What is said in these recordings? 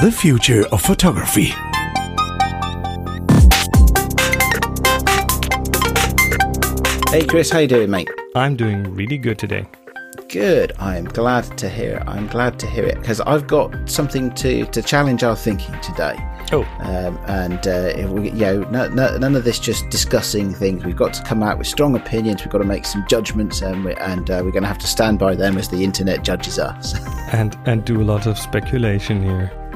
The future of photography. Hey Chris, how you doing, mate? I'm doing really good today. Good. I'm glad to hear it. I'm glad to hear it because I've got something to to challenge our thinking today. Oh, Um, and uh, if we, you know, no, no, none of this just discussing things. We've got to come out with strong opinions. We've got to make some judgments, and, we, and uh, we're going to have to stand by them as the internet judges us. and and do a lot of speculation here.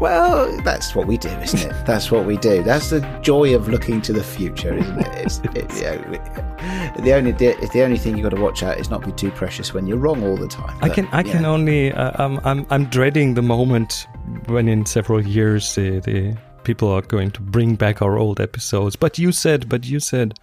Well, that's what we do, isn't it? That's what we do. That's the joy of looking to the future, isn't it? It's, it, you know, the only the, the only thing you have got to watch out is not be too precious when you're wrong all the time. I can I can only uh, I'm I'm I'm dreading the moment when in several years the, the people are going to bring back our old episodes. But you said, but you said,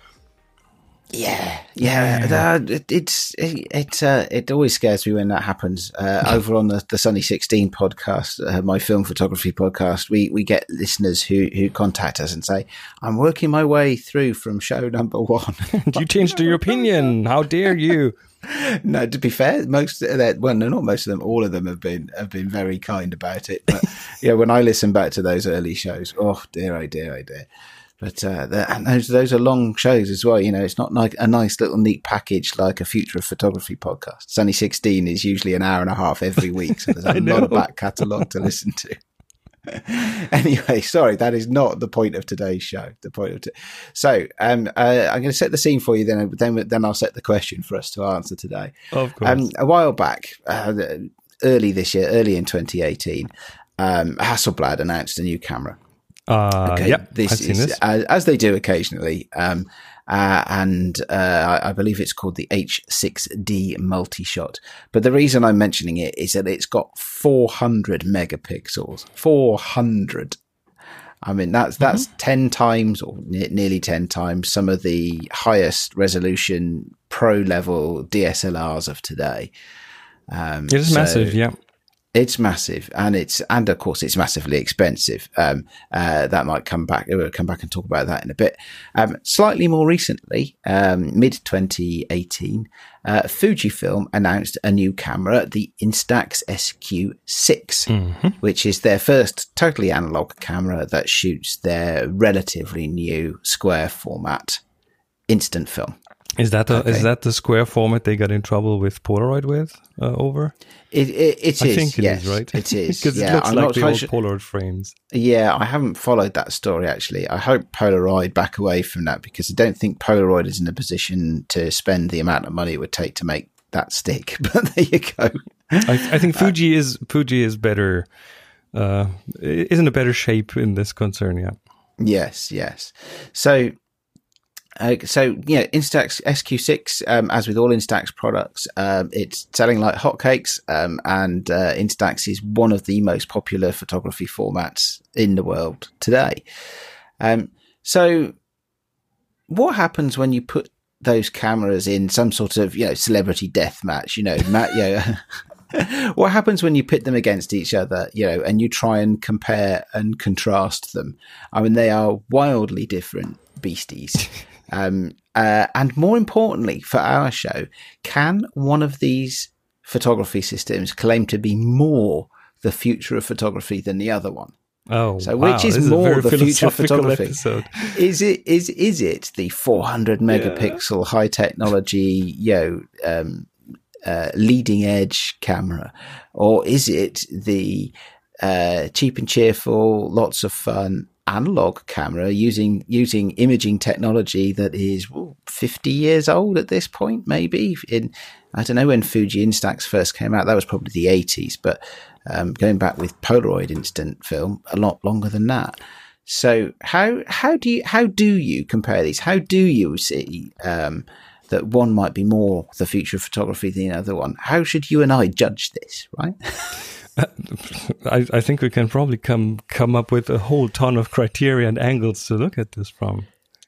Yeah, yeah. that- it, it's it it, uh, it always scares me when that happens. Uh, over on the, the Sunny Sixteen podcast, uh, my film photography podcast, we we get listeners who who contact us and say, "I'm working my way through from show number one." you changed your opinion. How dare you? no, to be fair, most of that well, no, not most of them, all of them have been have been very kind about it. But yeah, when I listen back to those early shows, oh dear, oh dear, oh dear. But uh, the- and those those are long shows as well. You know, it's not like a nice little neat package like a future of photography podcast. Sunny sixteen is usually an hour and a half every week, so there's a lot of back catalogue to listen to. anyway, sorry, that is not the point of today's show. The point of t- so um, uh, I'm going to set the scene for you, then then then I'll set the question for us to answer today. Of course. Um, a while back, uh, early this year, early in 2018, um, Hasselblad announced a new camera. Uh, Okay, yeah, this is this. As, as they do occasionally, um, uh, and uh, I, I believe it's called the H6D multi-shot. But the reason I'm mentioning it is that it's got 400 megapixels. 400. I mean, that's that's Mm-hmm. ten times or ne- nearly ten times some of the highest resolution pro level DSLRs of today. Um, It is so- massive. Yeah. It's massive, and it's and of course it's massively expensive. Um, uh, that might come back. We'll come back and talk about that in a bit. Um, slightly more recently, um, mid 2018, uh, Fujifilm announced a new camera, the Instax SQ6, which is their first totally analog camera that shoots their relatively new square format instant film. Is that the, Okay. is that the square format they got in trouble with Polaroid with uh, over? It, it, it I is, think it is yes, right. It is because yeah, it looks I'm like the old sure- Polaroid frames. Yeah, I haven't followed that story actually. I hope Polaroid back away from that because I don't think Polaroid is in a position to spend the amount of money it would take to make that stick. But there you go. I, I think Uh, Fuji is Fuji is better. Uh, is in a better shape in this concern. Yeah. Yes, yes. So, uh, so yeah, Instax SQ6, um, as with all Instax products, um, it's selling like hotcakes, um, and uh, Instax is one of the most popular photography formats in the world today. Um, so, what happens when you put those cameras in some sort of you know celebrity death match? You know, Matt, you know, what happens when you pit them against each other? You know, and you try and compare and contrast them. I mean, they are wildly different beasties. Um, uh, and more importantly, for our show, can one of these photography systems claim to be more the future of photography than the other one? Oh, So wow, which is this more very the future of photography? episode. Is it is is it the 400 megapixel high technology, you know, um, uh, leading edge camera, or is it the uh, cheap and cheerful, lots of fun analog camera using using imaging technology that is well, 50 years old at this point, maybe in I don't know when Fuji Instax first came out. That was probably the 80s, but um, going back with Polaroid instant film, a lot longer than that. So how how do you how do you compare these? How do you see um, that one might be more the future of photography than the other one? How should you and I judge this? Right? I, I think we can probably come come up with a whole ton of criteria and angles to look at this from.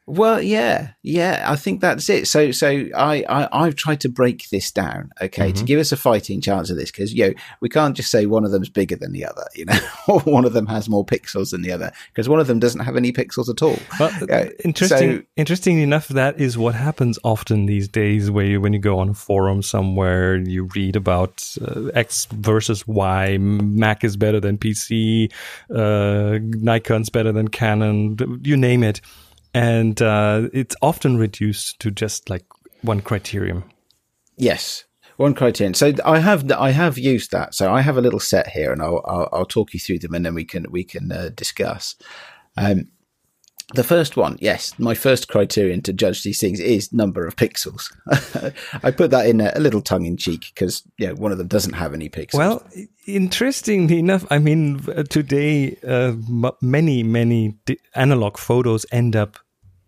Well, yeah, yeah, I think that's it. So, so I, I I've tried to break this down, okay, Mm-hmm. to give us a fighting chance of this, because you know we can't just say one of them's bigger than the other, you know, or one of them has more pixels than the other, because one of them doesn't have any pixels at all. Well, interesting. so- interesting enough, that is what happens often these days. Where you, when you go on a forum somewhere, you read about uh, X versus Y. Mac is better than PC. Uh, Nikon's better than Canon. You name it, and uh, it's often reduced to just like one criterion. Yes, one criterion. So I have I have used that. So I have a little set here, and I'll I'll, I'll talk you through them, and then we can we can uh, discuss. Um, the first one, yes, my first criterion to judge these things is number of pixels. I put that in a, a little tongue in cheek because you know, one of them doesn't have any pixels. Well, interestingly enough, I mean, uh, today uh, m- many many di- analog photos end up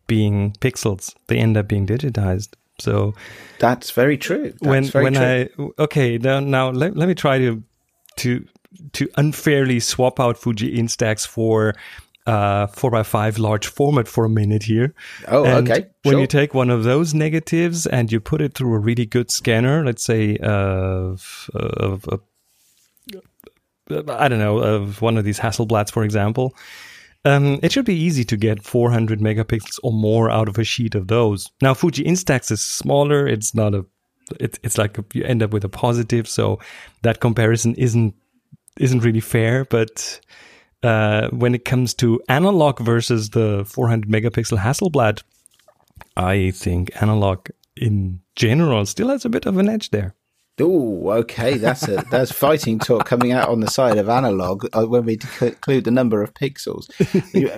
being pixels. They end up being digitized. So that's very true. That's when very when true. I okay now now let, let me try to to to unfairly swap out Fuji Instax for uh 4x5 large format for a minute here. Oh, And okay, When sure. you take one of those negatives and you put it through a really good scanner, let's say uh, f- of a I don't know, of one of these Hasselblads, for example, um, it should be easy to get 400 megapixels or more out of a sheet of those. Now, Fuji Instax is smaller. It's not a, it, it's like a, you end up with a positive. So that comparison isn't, isn't really fair. But, uh, when it comes to analog versus the 400 megapixel Hasselblad, I think analog in general still has a bit of an edge there. Oh, okay. That's a that's fighting talk coming out on the side of analog uh, when we include the number of pixels.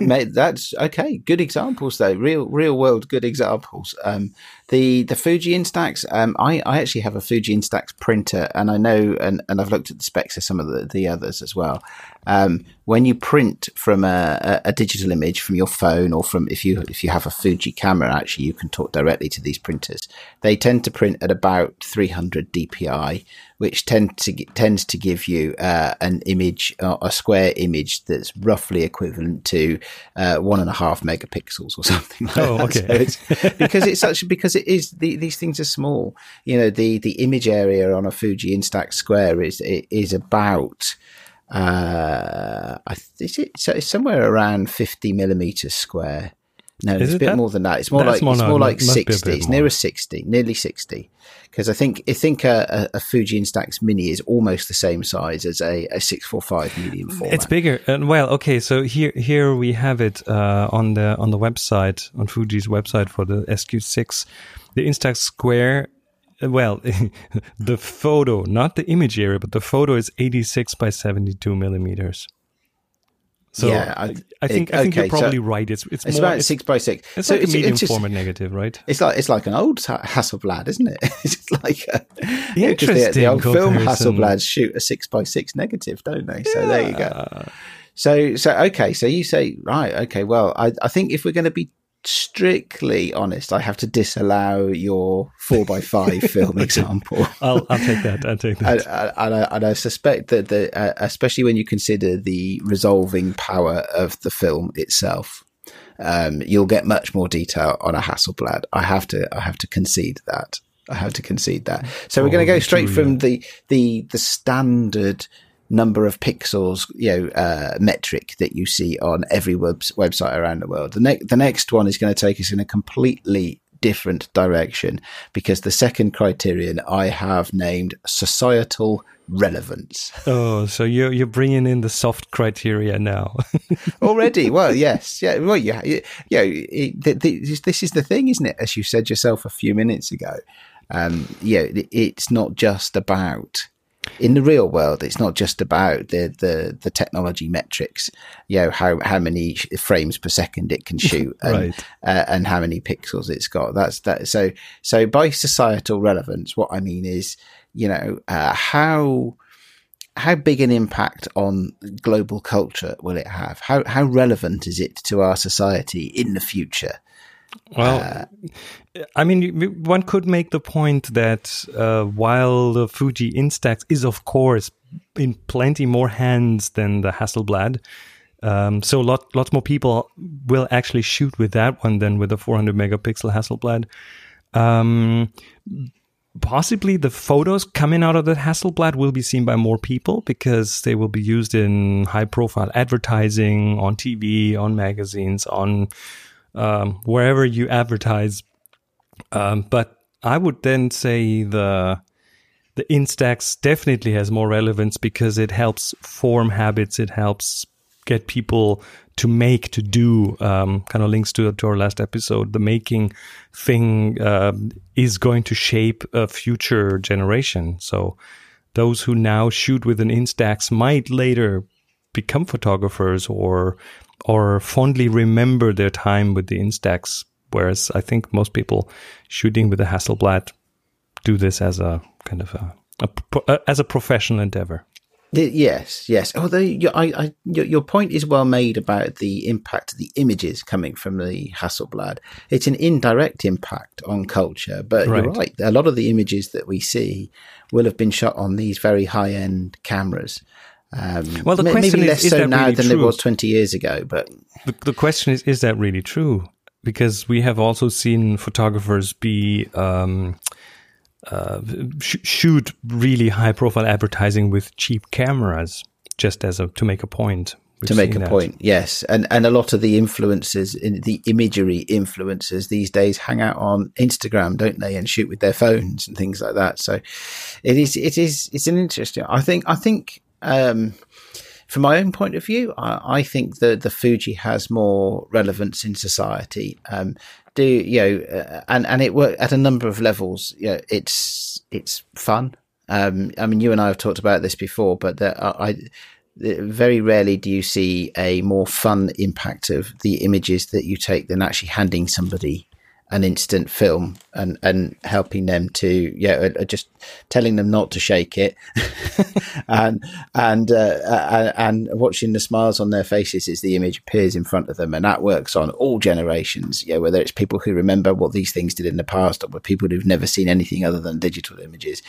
Mate, that's okay. Good examples though. Real real world good examples. Um, the the Fuji Instax. Um, I I actually have a Fuji Instax printer, and I know and and I've looked at the specs of some of the the others as well. Um, when you print from a, a, digital image from your phone or from if you if you have a Fuji camera, actually you can talk directly to these printers. They tend to print at about 300 DPI, which tend to tends to give you uh, an image, uh, a square image that's roughly equivalent to uh, one and a half megapixels or something. Like Oh, that. okay. So it's, because it's such because it is the, these things are small. You know, the the image area on a Fuji Instax Square is is about uh, I th- is it so it's somewhere around fifty millimeters square. No, it's a bit that- more than that. It's more that's like more- it's more it like sixty. It's nearer sixty, nearly sixty. Because I think I think a, a, a Fuji Instax Mini is almost the same size as a, a six four five medium format. It's bigger. And well, okay, so here here we have it uh, on the on the website on Fuji's website for the SQ6, the Instax Square. uh, Well, the photo, not the image area, but the photo is 86 by 72 millimeters. So Yeah, I- I, think it- I think okay, you're probably so right. It's it's, It's more about it's, six by six. it's so like a medium it's just- format negative, right? It's like it's like an old Hasselblad, isn't it? it's like a, yeah, 'cause the, the Interesting old film. Hasselblads shoot a six by six negative, don't they? So there you go. Uh, So so okay, so you say right, okay. Well, I I think if we're going to be strictly honest, I have to disallow your four by five film example. I'll I'll take that. I'll take that. And, and, I, and I suspect that the, uh, especially when you consider the resolving power of the film itself, um, you'll get much more detail on a Hasselblad. I have to, I have to concede that. I have to concede that. So we're going to go Oh, straight from the the the standard number of pixels, you know, uh, metric that you see on every web- website around the world. The next the next one is going to take us in a completely different direction because the second criterion I have named societal relevance. Oh, so you're you're bringing in the soft criteria now. Already, well, yes, yeah, well, yeah, yeah. yeah it, th- th- this is the thing, isn't it? As you said yourself a few minutes ago, um, yeah, it, it's not just about in the real world. It's not just about the the, the technology metrics. You know how how many frames per second it can shoot, and, Right. uh, and how many pixels it's got. That's that. So so by societal relevance, what I mean is, you know, uh, how how big an impact on global culture will it have? How how relevant is it to our society in the future? Well, I mean, one could make the point that uh, while the Fuji Instax is, of course, in plenty more hands than the Hasselblad, Um, so lot lots more people will actually shoot with that one than with the 400 megapixel Hasselblad. Um, possibly the photos coming out of the Hasselblad will be seen by more people because they will be used in high profile advertising on TV, on magazines, on um, wherever you advertise. Um, but I would then say the the Instax definitely has more relevance because it helps form habits. It helps get people to make, to do. Um, kind of links to, to our last episode. The making thing uh, is going to shape a future generation. So those who now shoot with an Instax might later become photographers or or fondly remember their time with the Instax. Whereas I think most people shooting with a Hasselblad do this as a kind of a, a, a uh, as a professional endeavor. Yes, yes. Although you, I, I, your, your point is well made about the impact of the images coming from the Hasselblad. It's an indirect impact on culture, but right. you're right. A lot of the images that we see will have been shot on these very high end cameras. Um, well, the question maybe less is, so is now really than true? it was 20 years ago, but the, the question is, is that really true? Because we have also seen photographers be um, uh, sh- shoot really high profile advertising with cheap cameras just as a to make a point We've to make a that. point yes and and a lot of the influencers in the imagery influencers these days hang out on instagram don't they and shoot with their phones and things like that so it is it is it's an interesting i think i think um, from my own point of view, I, I, think that the Fuji has more relevance in society. Um, do you know, uh, and and it work at a number of levels. You know, it's it's fun. Um, I mean, you and I have talked about this before, but that I, very rarely do you see a more fun impact of the images that you take than actually handing somebody an instant film and and helping them to yeah uh, just telling them not to shake it. And and uh, uh, and watching the smiles on their faces as the image appears in front of them. And that works on all generations yeah whether it's people who remember what these things did in the past or people who've never seen anything other than digital images.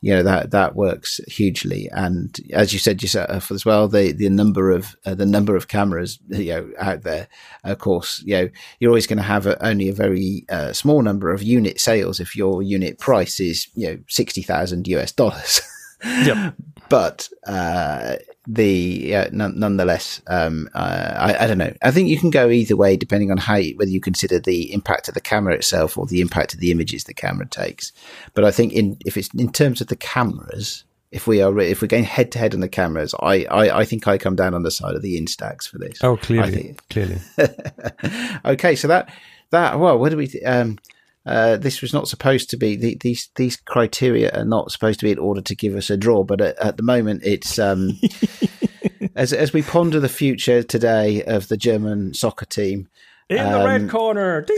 You know that that works hugely. And as you said yourself as well, the the number of uh, the number of cameras you know out there, of course, you know you're always going to have a, only a very uh, small number of unit sales if your unit price is you know sixty thousand US dollars. Yep. but uh, the uh, n- nonetheless, um, uh, I, I, don't know. I think you can go either way depending on how you, whether you consider the impact of the camera itself or the impact of the images the camera takes. But I think in if it's in terms of the cameras, if we are if we're going head to head on the cameras, I, I, I think I come down on the side of the Instax for this. Oh, clearly, clearly. okay, so that that well, what do we? Th- um, uh, this was not supposed to be the, these these criteria are not supposed to be in order to give us a draw, but at, at the moment it's um, as as we ponder the future today of the German soccer team in um, the red um, corner.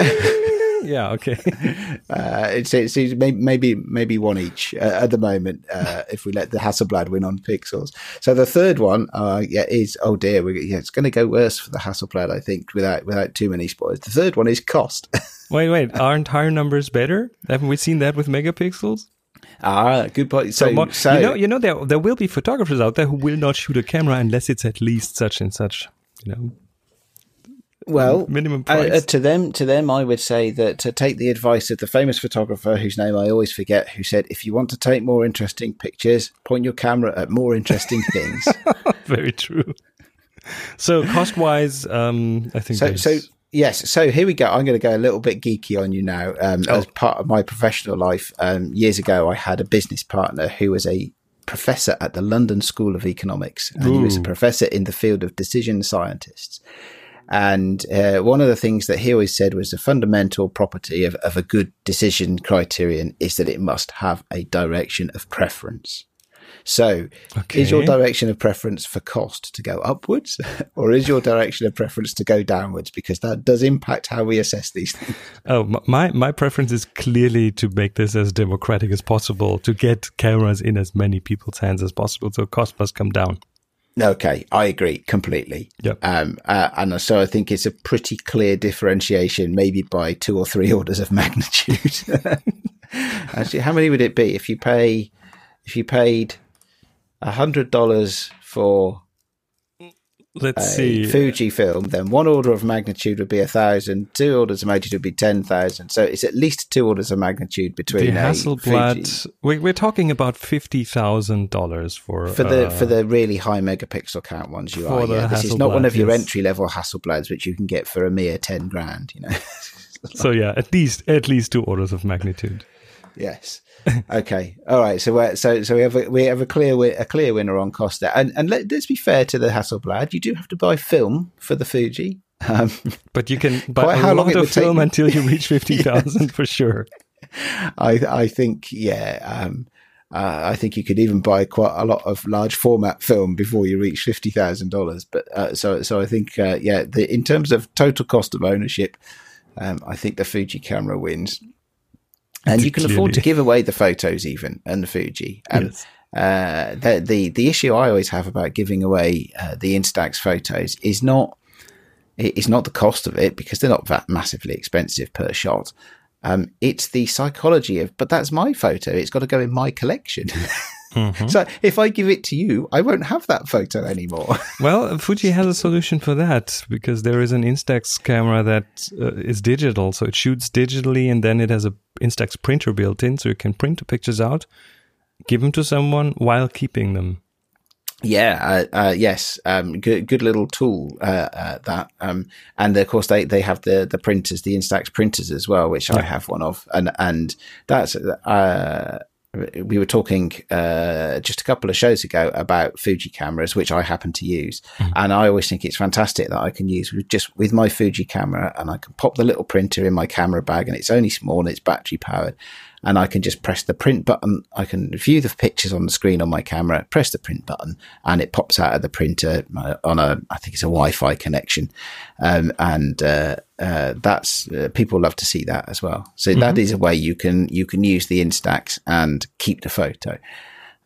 yeah, okay. uh, it's, it's, it's, maybe maybe one each uh, at the moment uh, if we let the Hasselblad win on pixels. So the third one, uh, yeah, is oh dear, yeah, it's going to go worse for the Hasselblad, I think, without without too many spoilers. The third one is cost. wait, wait, aren't higher numbers better? Haven't we seen that with megapixels? Ah, good point. So, so, so, you know, you know, there there will be photographers out there who will not shoot a camera unless it's at least such and such. You know, well, minimum price. Uh, to them, to them, I would say that to take the advice of the famous photographer whose name I always forget, who said, "If you want to take more interesting pictures, point your camera at more interesting things." Very true. So, cost-wise, um, I think so. So yes, so here we go. I'm going to go a little bit geeky on you now. Um, oh. As part of my professional life, um, years ago, I had a business partner who was a professor at the London School of Economics, and Ooh. he was a professor in the field of decision scientists. And uh, one of the things that he always said was the fundamental property of, of a good decision criterion is that it must have a direction of preference. So, okay. is your direction of preference for cost to go upwards, or is your direction of preference to go downwards? Because that does impact how we assess these things. Oh, my my preference is clearly to make this as democratic as possible, to get cameras in as many people's hands as possible. So cost must come down. Okay, I agree completely. Yep. Um, uh, and so I think it's a pretty clear differentiation, maybe by two or three orders of magnitude. Actually, how many would it be if you pay if you paid a hundred dollars for Let's see. Fuji film, then one order of magnitude would be a thousand, two orders of magnitude would be ten thousand. So it's at least two orders of magnitude between the Hasselblad. We, we're talking about fifty thousand dollars for for the uh, for the really high megapixel count ones. You are. Yeah. This is not one of your yes. entry level Hasselblads, which you can get for a mere ten grand. You know. So yeah, at least at least two orders of magnitude. Yes. Okay. All right. So we're, so so we have a, we have a clear a clear winner on cost there. And and let, let's be fair to the Hasselblad. You do have to buy film for the Fuji. Um, But you can buy a lot of would take film until you reach fifty thousand for sure. I I think yeah. Um, uh, I think you could even buy quite a lot of large format film before you reach fifty thousand dollars. But uh, so so I think uh, yeah. The, in terms of total cost of ownership, um, I think the Fuji camera wins. And you can afford to give away the photos even and the Fuji. Um, Yes. uh, the, the the issue I always have about giving away uh, the Instax photos is not it- it's not the cost of it because they're not that massively expensive per shot. Um, it's the psychology of, but that's my photo. It's got to go in my collection. Mhm. so if I give it to you, I won't have that photo anymore. Well, Fuji has a solution for that because there is an Instax camera that uh, is digital, so it shoots digitally, and then it has a Instax printer built in, so you can print the pictures out, give them to someone while keeping them. Yeah, uh, uh, yes, um, good, good little tool uh, uh, that, um, and of course they, they have the the printers, the Instax printers as well, which I have one of, and and that's uh, we were talking uh, just a couple of shows ago about Fuji cameras, which I happen to use, and I always think it's fantastic that I can use with just with my Fuji camera, and I can pop the little printer in my camera bag, and it's only small and it's battery powered, and I can just press the print button. I can view the pictures on the screen on my camera, press the print button, and it pops out of the printer uh, on a, I think it's a Wi-Fi connection, um, and uh, uh, that's uh, people love to see that as well. So that is a way you can you can use the Instax and keep the photo.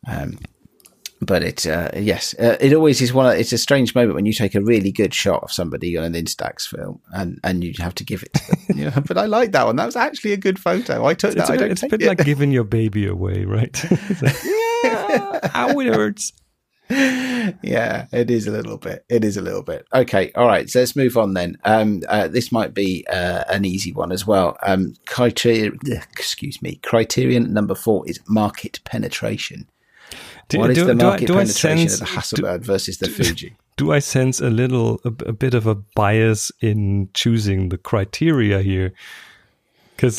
Um, but it, uh, yes, uh, it always is one. Of, it's a strange moment when you take a really good shot of somebody on an Instax film, and, and you have to give it. to them. Yeah, but I like that one. That was actually a good photo. I took It's that. a I don't it's a bit it. like giving your baby away, right? It's like, yeah, ow, it hurts. yeah, it is a little bit. It is a little bit. Okay, all right. So let's move on then. Um, uh, this might be uh, an easy one as well. Um, criteria, excuse me. Criterion number four is market penetration. Do, what is do- the do I- market do I penetration sense- of the Hasselblad versus the Fuji? do I sense a little, a, a bit of a bias in choosing the criteria here? Because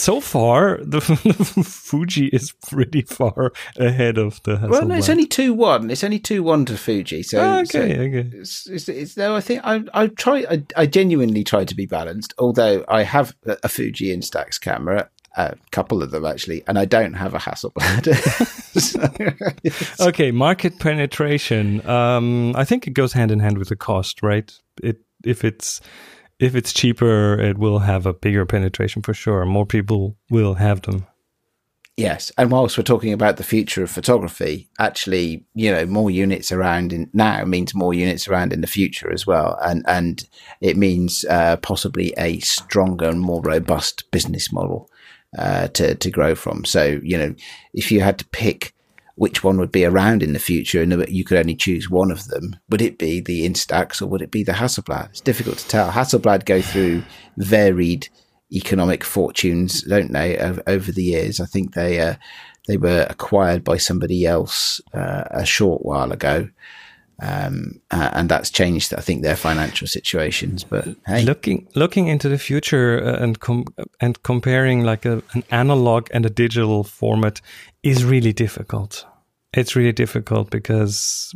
so far, the, Fuji is pretty far ahead of the Hasselblad. Well, no, it's only two one. It's only two one to Fuji. So Ah, so okay, okay. it's, it's, it's no. I think I I try. I, I genuinely try to be balanced. Although I have a, a Fuji Instax camera, a couple of them actually, and I don't have a Hasselblad. So- Okay, market penetration. Um, I think it goes hand in hand with the cost, right? It if it's if it's cheaper, it will have a bigger penetration for sure. More people will have them. Yes, and whilst we're talking about the future of photography, actually, you know, more units around in now means more units around in the future as well, and and it means uh, possibly a stronger and more robust business model uh, to to grow from. So, you know, if you had to pick which one would be around in the future, and you could only choose one of them, would it be the Instax or would it be the Hasselblad? It's difficult to tell. Hasselblad go through varied economic fortunes, don't they? Over, the years, I think they uh, they were acquired by somebody else uh, a short while ago, um, uh, and that's changed. I think their financial situations. But hey, Looking looking into the future uh, and com- and comparing like a, an analog and a digital format is really difficult. It's really difficult because,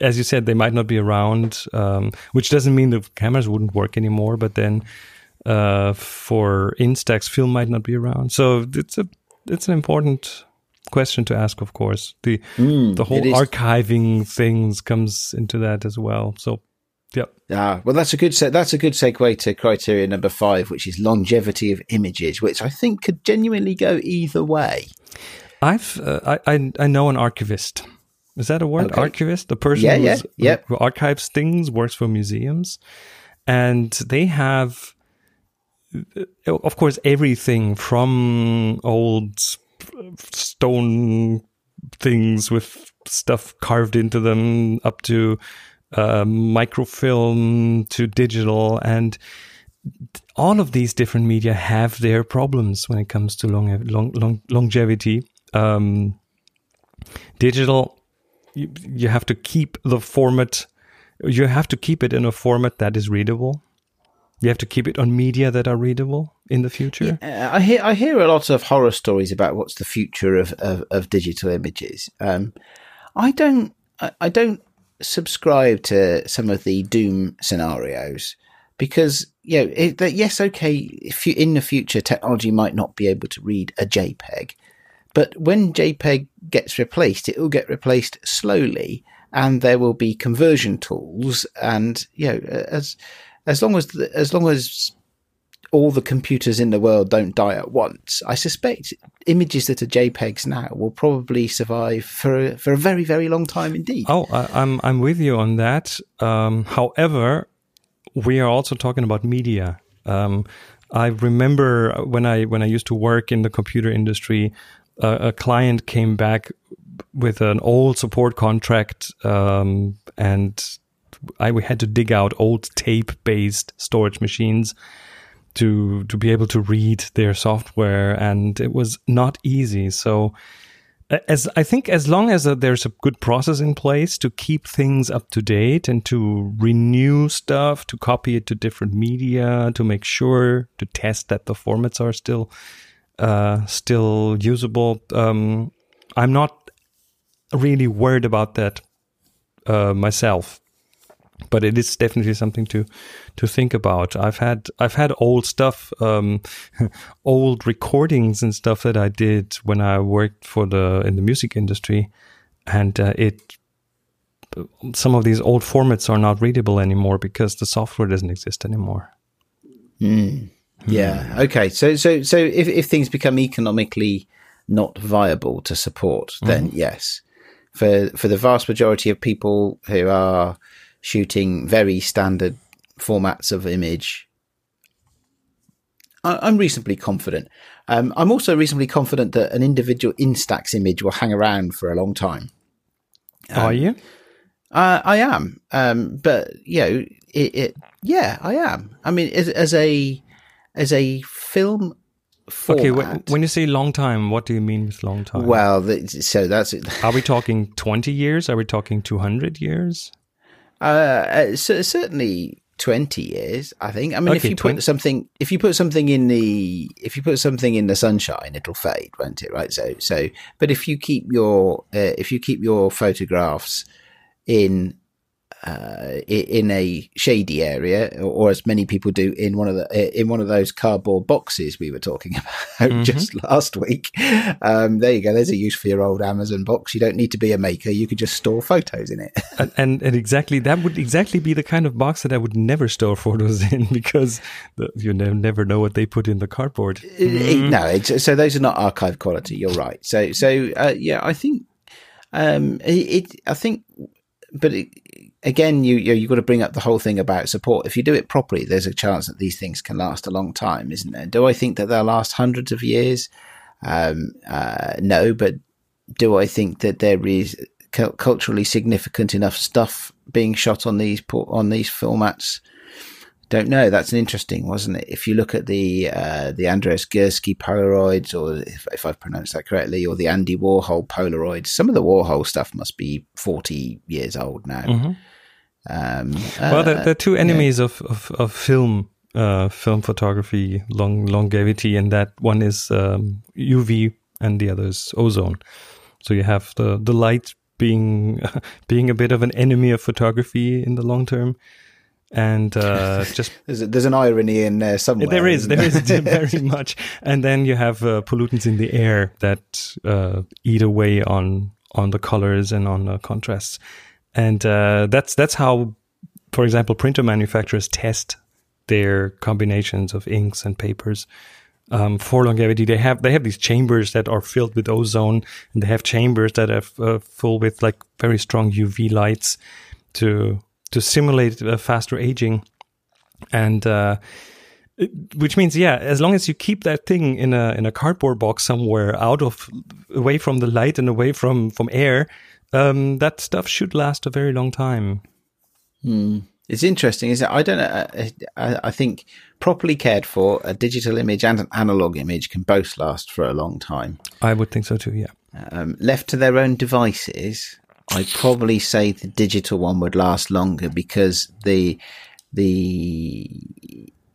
as you said, they might not be around, um, which doesn't mean the cameras wouldn't work anymore. But then, uh, for Instax, film might not be around. So it's a it's an important question to ask. Of course, the the whole archiving things comes into that as well. So. Yeah. Ah, well, that's a good se- that's a good segue to criteria number five, which is longevity of images, which I think could genuinely go either way. I've uh, I, I I know an archivist. Is that a word? Okay. Archivist, the person Yeah, yeah, yep. who archives things, works for museums, and they have, uh, of course, everything from old stone things with stuff carved into them up to uh, microfilm to digital and all of these different media have their problems when it comes to long, long, long longevity. Um, digital, you, you have to keep the format. You have to keep it in a format that is readable. You have to keep it on media that are readable in the future. Yeah, I hear I hear a lot of horror stories about what's the future of of, of digital images. Um, I don't I, I don't subscribe to some of the doom scenarios because you know it, that yes okay if you, in the future technology might not be able to read a JPEG, but when JPEG gets replaced, it will get replaced slowly, and there will be conversion tools, and you know as as long as as long as all the computers in the world don't die at once, I suspect images that are JPEGs now will probably survive for for a very very long time indeed. Oh, I, I'm I'm with you on that. Um, however, we are also talking about media. Um, I remember when I when I used to work in the computer industry, uh, a client came back with an old support contract, um, and I we had to dig out old tape based storage machines to to be able to read their software, and it was not easy. So as I think as long as uh, there's a good process in place to keep things up to date and to renew stuff, to copy it to different media, to make sure to test that the formats are still uh, still usable. Um, I'm not really worried about that uh, myself but it is definitely something to to think about. I've had I've had old stuff, um, old recordings and stuff that I did when I worked for the in the music industry, and uh, it some of these old formats are not readable anymore because the software doesn't exist anymore. Mm. Yeah. Okay. So so so if if things become economically not viable to support, then mm-hmm. yes, for for the vast majority of people who are shooting very standard formats of image. I, am reasonably confident. Um, I'm also reasonably confident that an individual Instax image will hang around for a long time. Um, Are you? Uh, I am, um, but you know, it, it, Yeah, I am. I mean, as, as a as a film Format. Okay, when you say long time, what do you mean with long time? Well, so that's. Are we talking twenty years? Are we talking two hundred years? Uh, uh certainly 20 years i think i mean okay, if you 20. put something if you put something in the if you put something in the sunshine it'll fade won't it right so so but if you keep your uh, if you keep your photographs in uh, in a shady area, or, as many people do in one of the in one of those cardboard boxes we were talking about mm-hmm. just last week. Um, there you go. There's a use for your old Amazon box. You don't need to be a maker. You could just store photos in it. and, and, and exactly that would exactly be the kind of box that I would never store photos in because the, you never know what they put in the cardboard. Mm-hmm. no, so those are not archive quality. You're right. So so uh, yeah, I think um, it I think but again, you, you have got to bring up the whole thing about support. If you do it properly, there's a chance that these things can last a long time, isn't there? Do I think that they'll last hundreds of years? Um, uh, no, but do I think that there is culturally significant enough stuff being shot on these on these formats don't know. That's an interesting, wasn't it? If you look at the uh, the Andreas Gursky Polaroids, or if, if, I've pronounced that correctly, or the Andy Warhol Polaroids, some of the Warhol stuff must be forty years old now. Mm-hmm. Um, well, uh, the, the two enemies yeah. of, of, of film uh, film photography long longevity, and that one is um, UV, and the other is ozone. So you have the the light being being a bit of an enemy of photography in the long term and uh, just there's, there's, an irony in there somewhere. There is, there is very much, and then you have uh, pollutants in the air that uh, eat away on on the colors and on the contrasts, and uh, that's that's how, for example, printer manufacturers test their combinations of inks and papers. Um, for longevity, they have they have these chambers that are filled with ozone, and they have chambers that are uh, full with like very strong UV lights to to simulate a faster aging. And uh, which means, yeah, as long as you keep that thing in a in a cardboard box somewhere, out of away from the light and away from from air, um, that stuff should last a very long time. Hmm. It's interesting, is it? I don't know. uh, I, I think properly cared for, a digital image and an analog image can both last for a long time. I would think so too. Yeah. Um, left to their own devices, I'd probably say the digital one would last longer because the the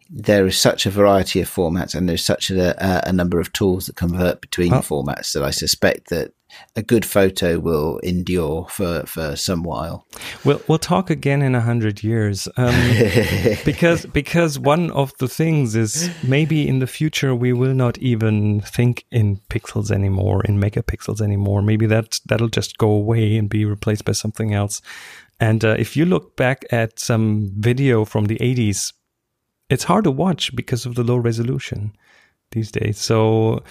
there is such a variety of formats and there's such a, a number of tools that convert between Oh. formats that I suspect that a good photo will endure for, for some while. We'll we'll talk again in a hundred years. Um, because because one of the things is maybe in the future we will not even think in pixels anymore, in megapixels anymore. Maybe that that'll just go away and be replaced by something else. And uh, if you look back at some video from the 80s, it's hard to watch because of the low resolution these days. So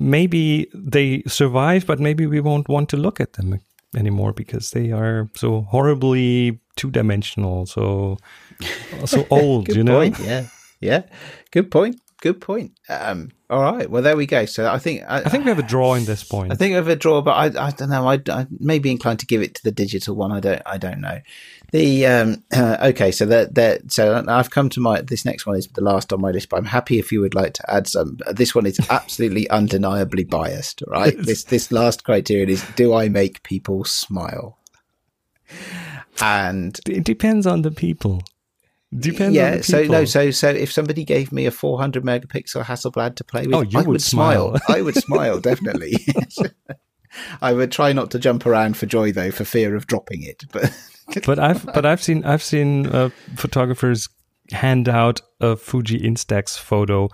maybe they survive, but maybe we won't want to look at them anymore because they are so horribly two dimensional, so so old. You know, point. Yeah. Yeah. Good point. Good point. Um, all right. Well, there we go. So I think I, I think we have a draw in this point. I think we have a draw, but I, I don't know. I, I may be inclined to give it to the digital one. I don't. I don't know. The um, uh, okay. So that that so I've come to my this next one is the last on my list, but I'm happy if you would like to add some. This one is absolutely undeniably biased. Right. this this last criterion is: Do I make people smile? And it depends on the people. Depends on yeah, so no, so so if somebody gave me a 400 megapixel Hasselblad to play with, Oh, you I would would, smile. smile. I would smile definitely. I would try not to jump around for joy though, for fear of dropping it. But but I've but I've seen I've seen uh, photographers hand out a Fuji Instax photo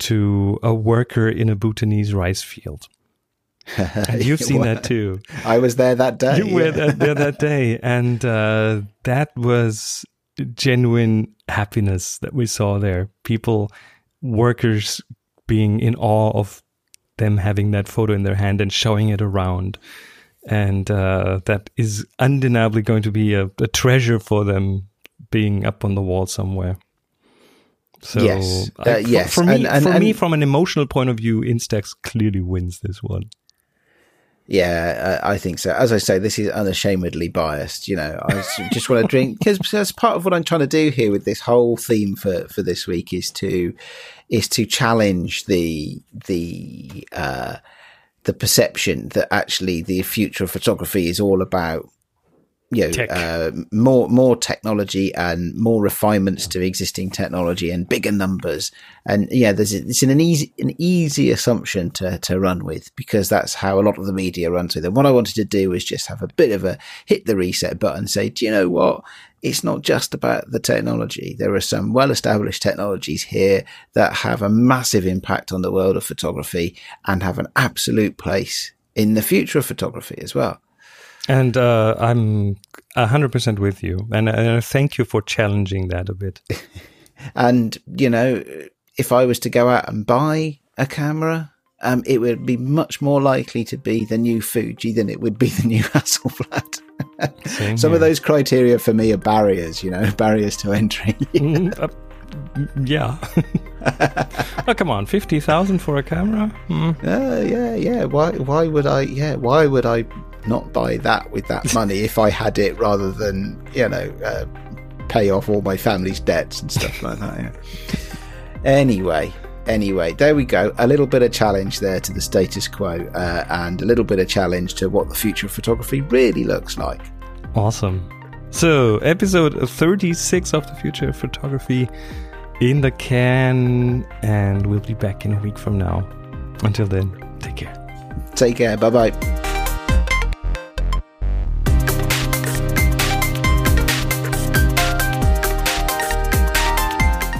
to a worker in a Bhutanese rice field. And you've seen that too. I was there that day. You were that, there that day, and uh, that was genuine happiness that we saw there. People, workers, being in awe of them having that photo in their hand and showing it around, and uh, that is undeniably going to be a, a treasure for them, being up on the wall somewhere. So Yes. I- Uh, for- yes. for, me, And- and- for me, from an emotional point of view, Instax clearly wins this one. Yeah, uh, I think so. As I say, this is unashamedly biased. You know, I just want to drink because that's part of what I'm trying to do here with this whole theme for for this week is to is to challenge the the uh, the perception that actually the future of photography is all about you know uh, more more technology and more refinements to existing technology and bigger numbers. And yeah there's it's an easy an easy assumption to to run with because that's how a lot of the media runs with and what I wanted to do was just have a bit of a hit the reset button say do you know what? It's not just about the technology. There are some well established technologies here that have a massive impact on the world of photography and have an absolute place in the future of photography as well And uh, I'm hundred percent with you, and, and I thank you for challenging that a bit. And, you know, if I was to go out and buy a camera, um, it would be much more likely to be the new Fuji than it would be the new Hasselblad. Some here. of those criteria for me are barriers, you know, barriers to entry. Mm, uh, mm, yeah. oh come on, fifty thousand for a camera? Mm. Uh, yeah, yeah. Why? Why would I? Yeah, why would I not buy that with that money if I had it rather than you know uh, pay off all my family's debts and stuff like that? Yeah. Anyway, anyway, there we go. A little bit of challenge there to the status quo, uh, and a little bit of challenge to what the future of photography really looks like. Awesome. So, episode 36 of the Future of Photography in the can, and we'll be back in a week from now. Until then, take care. Take care. Bye bye.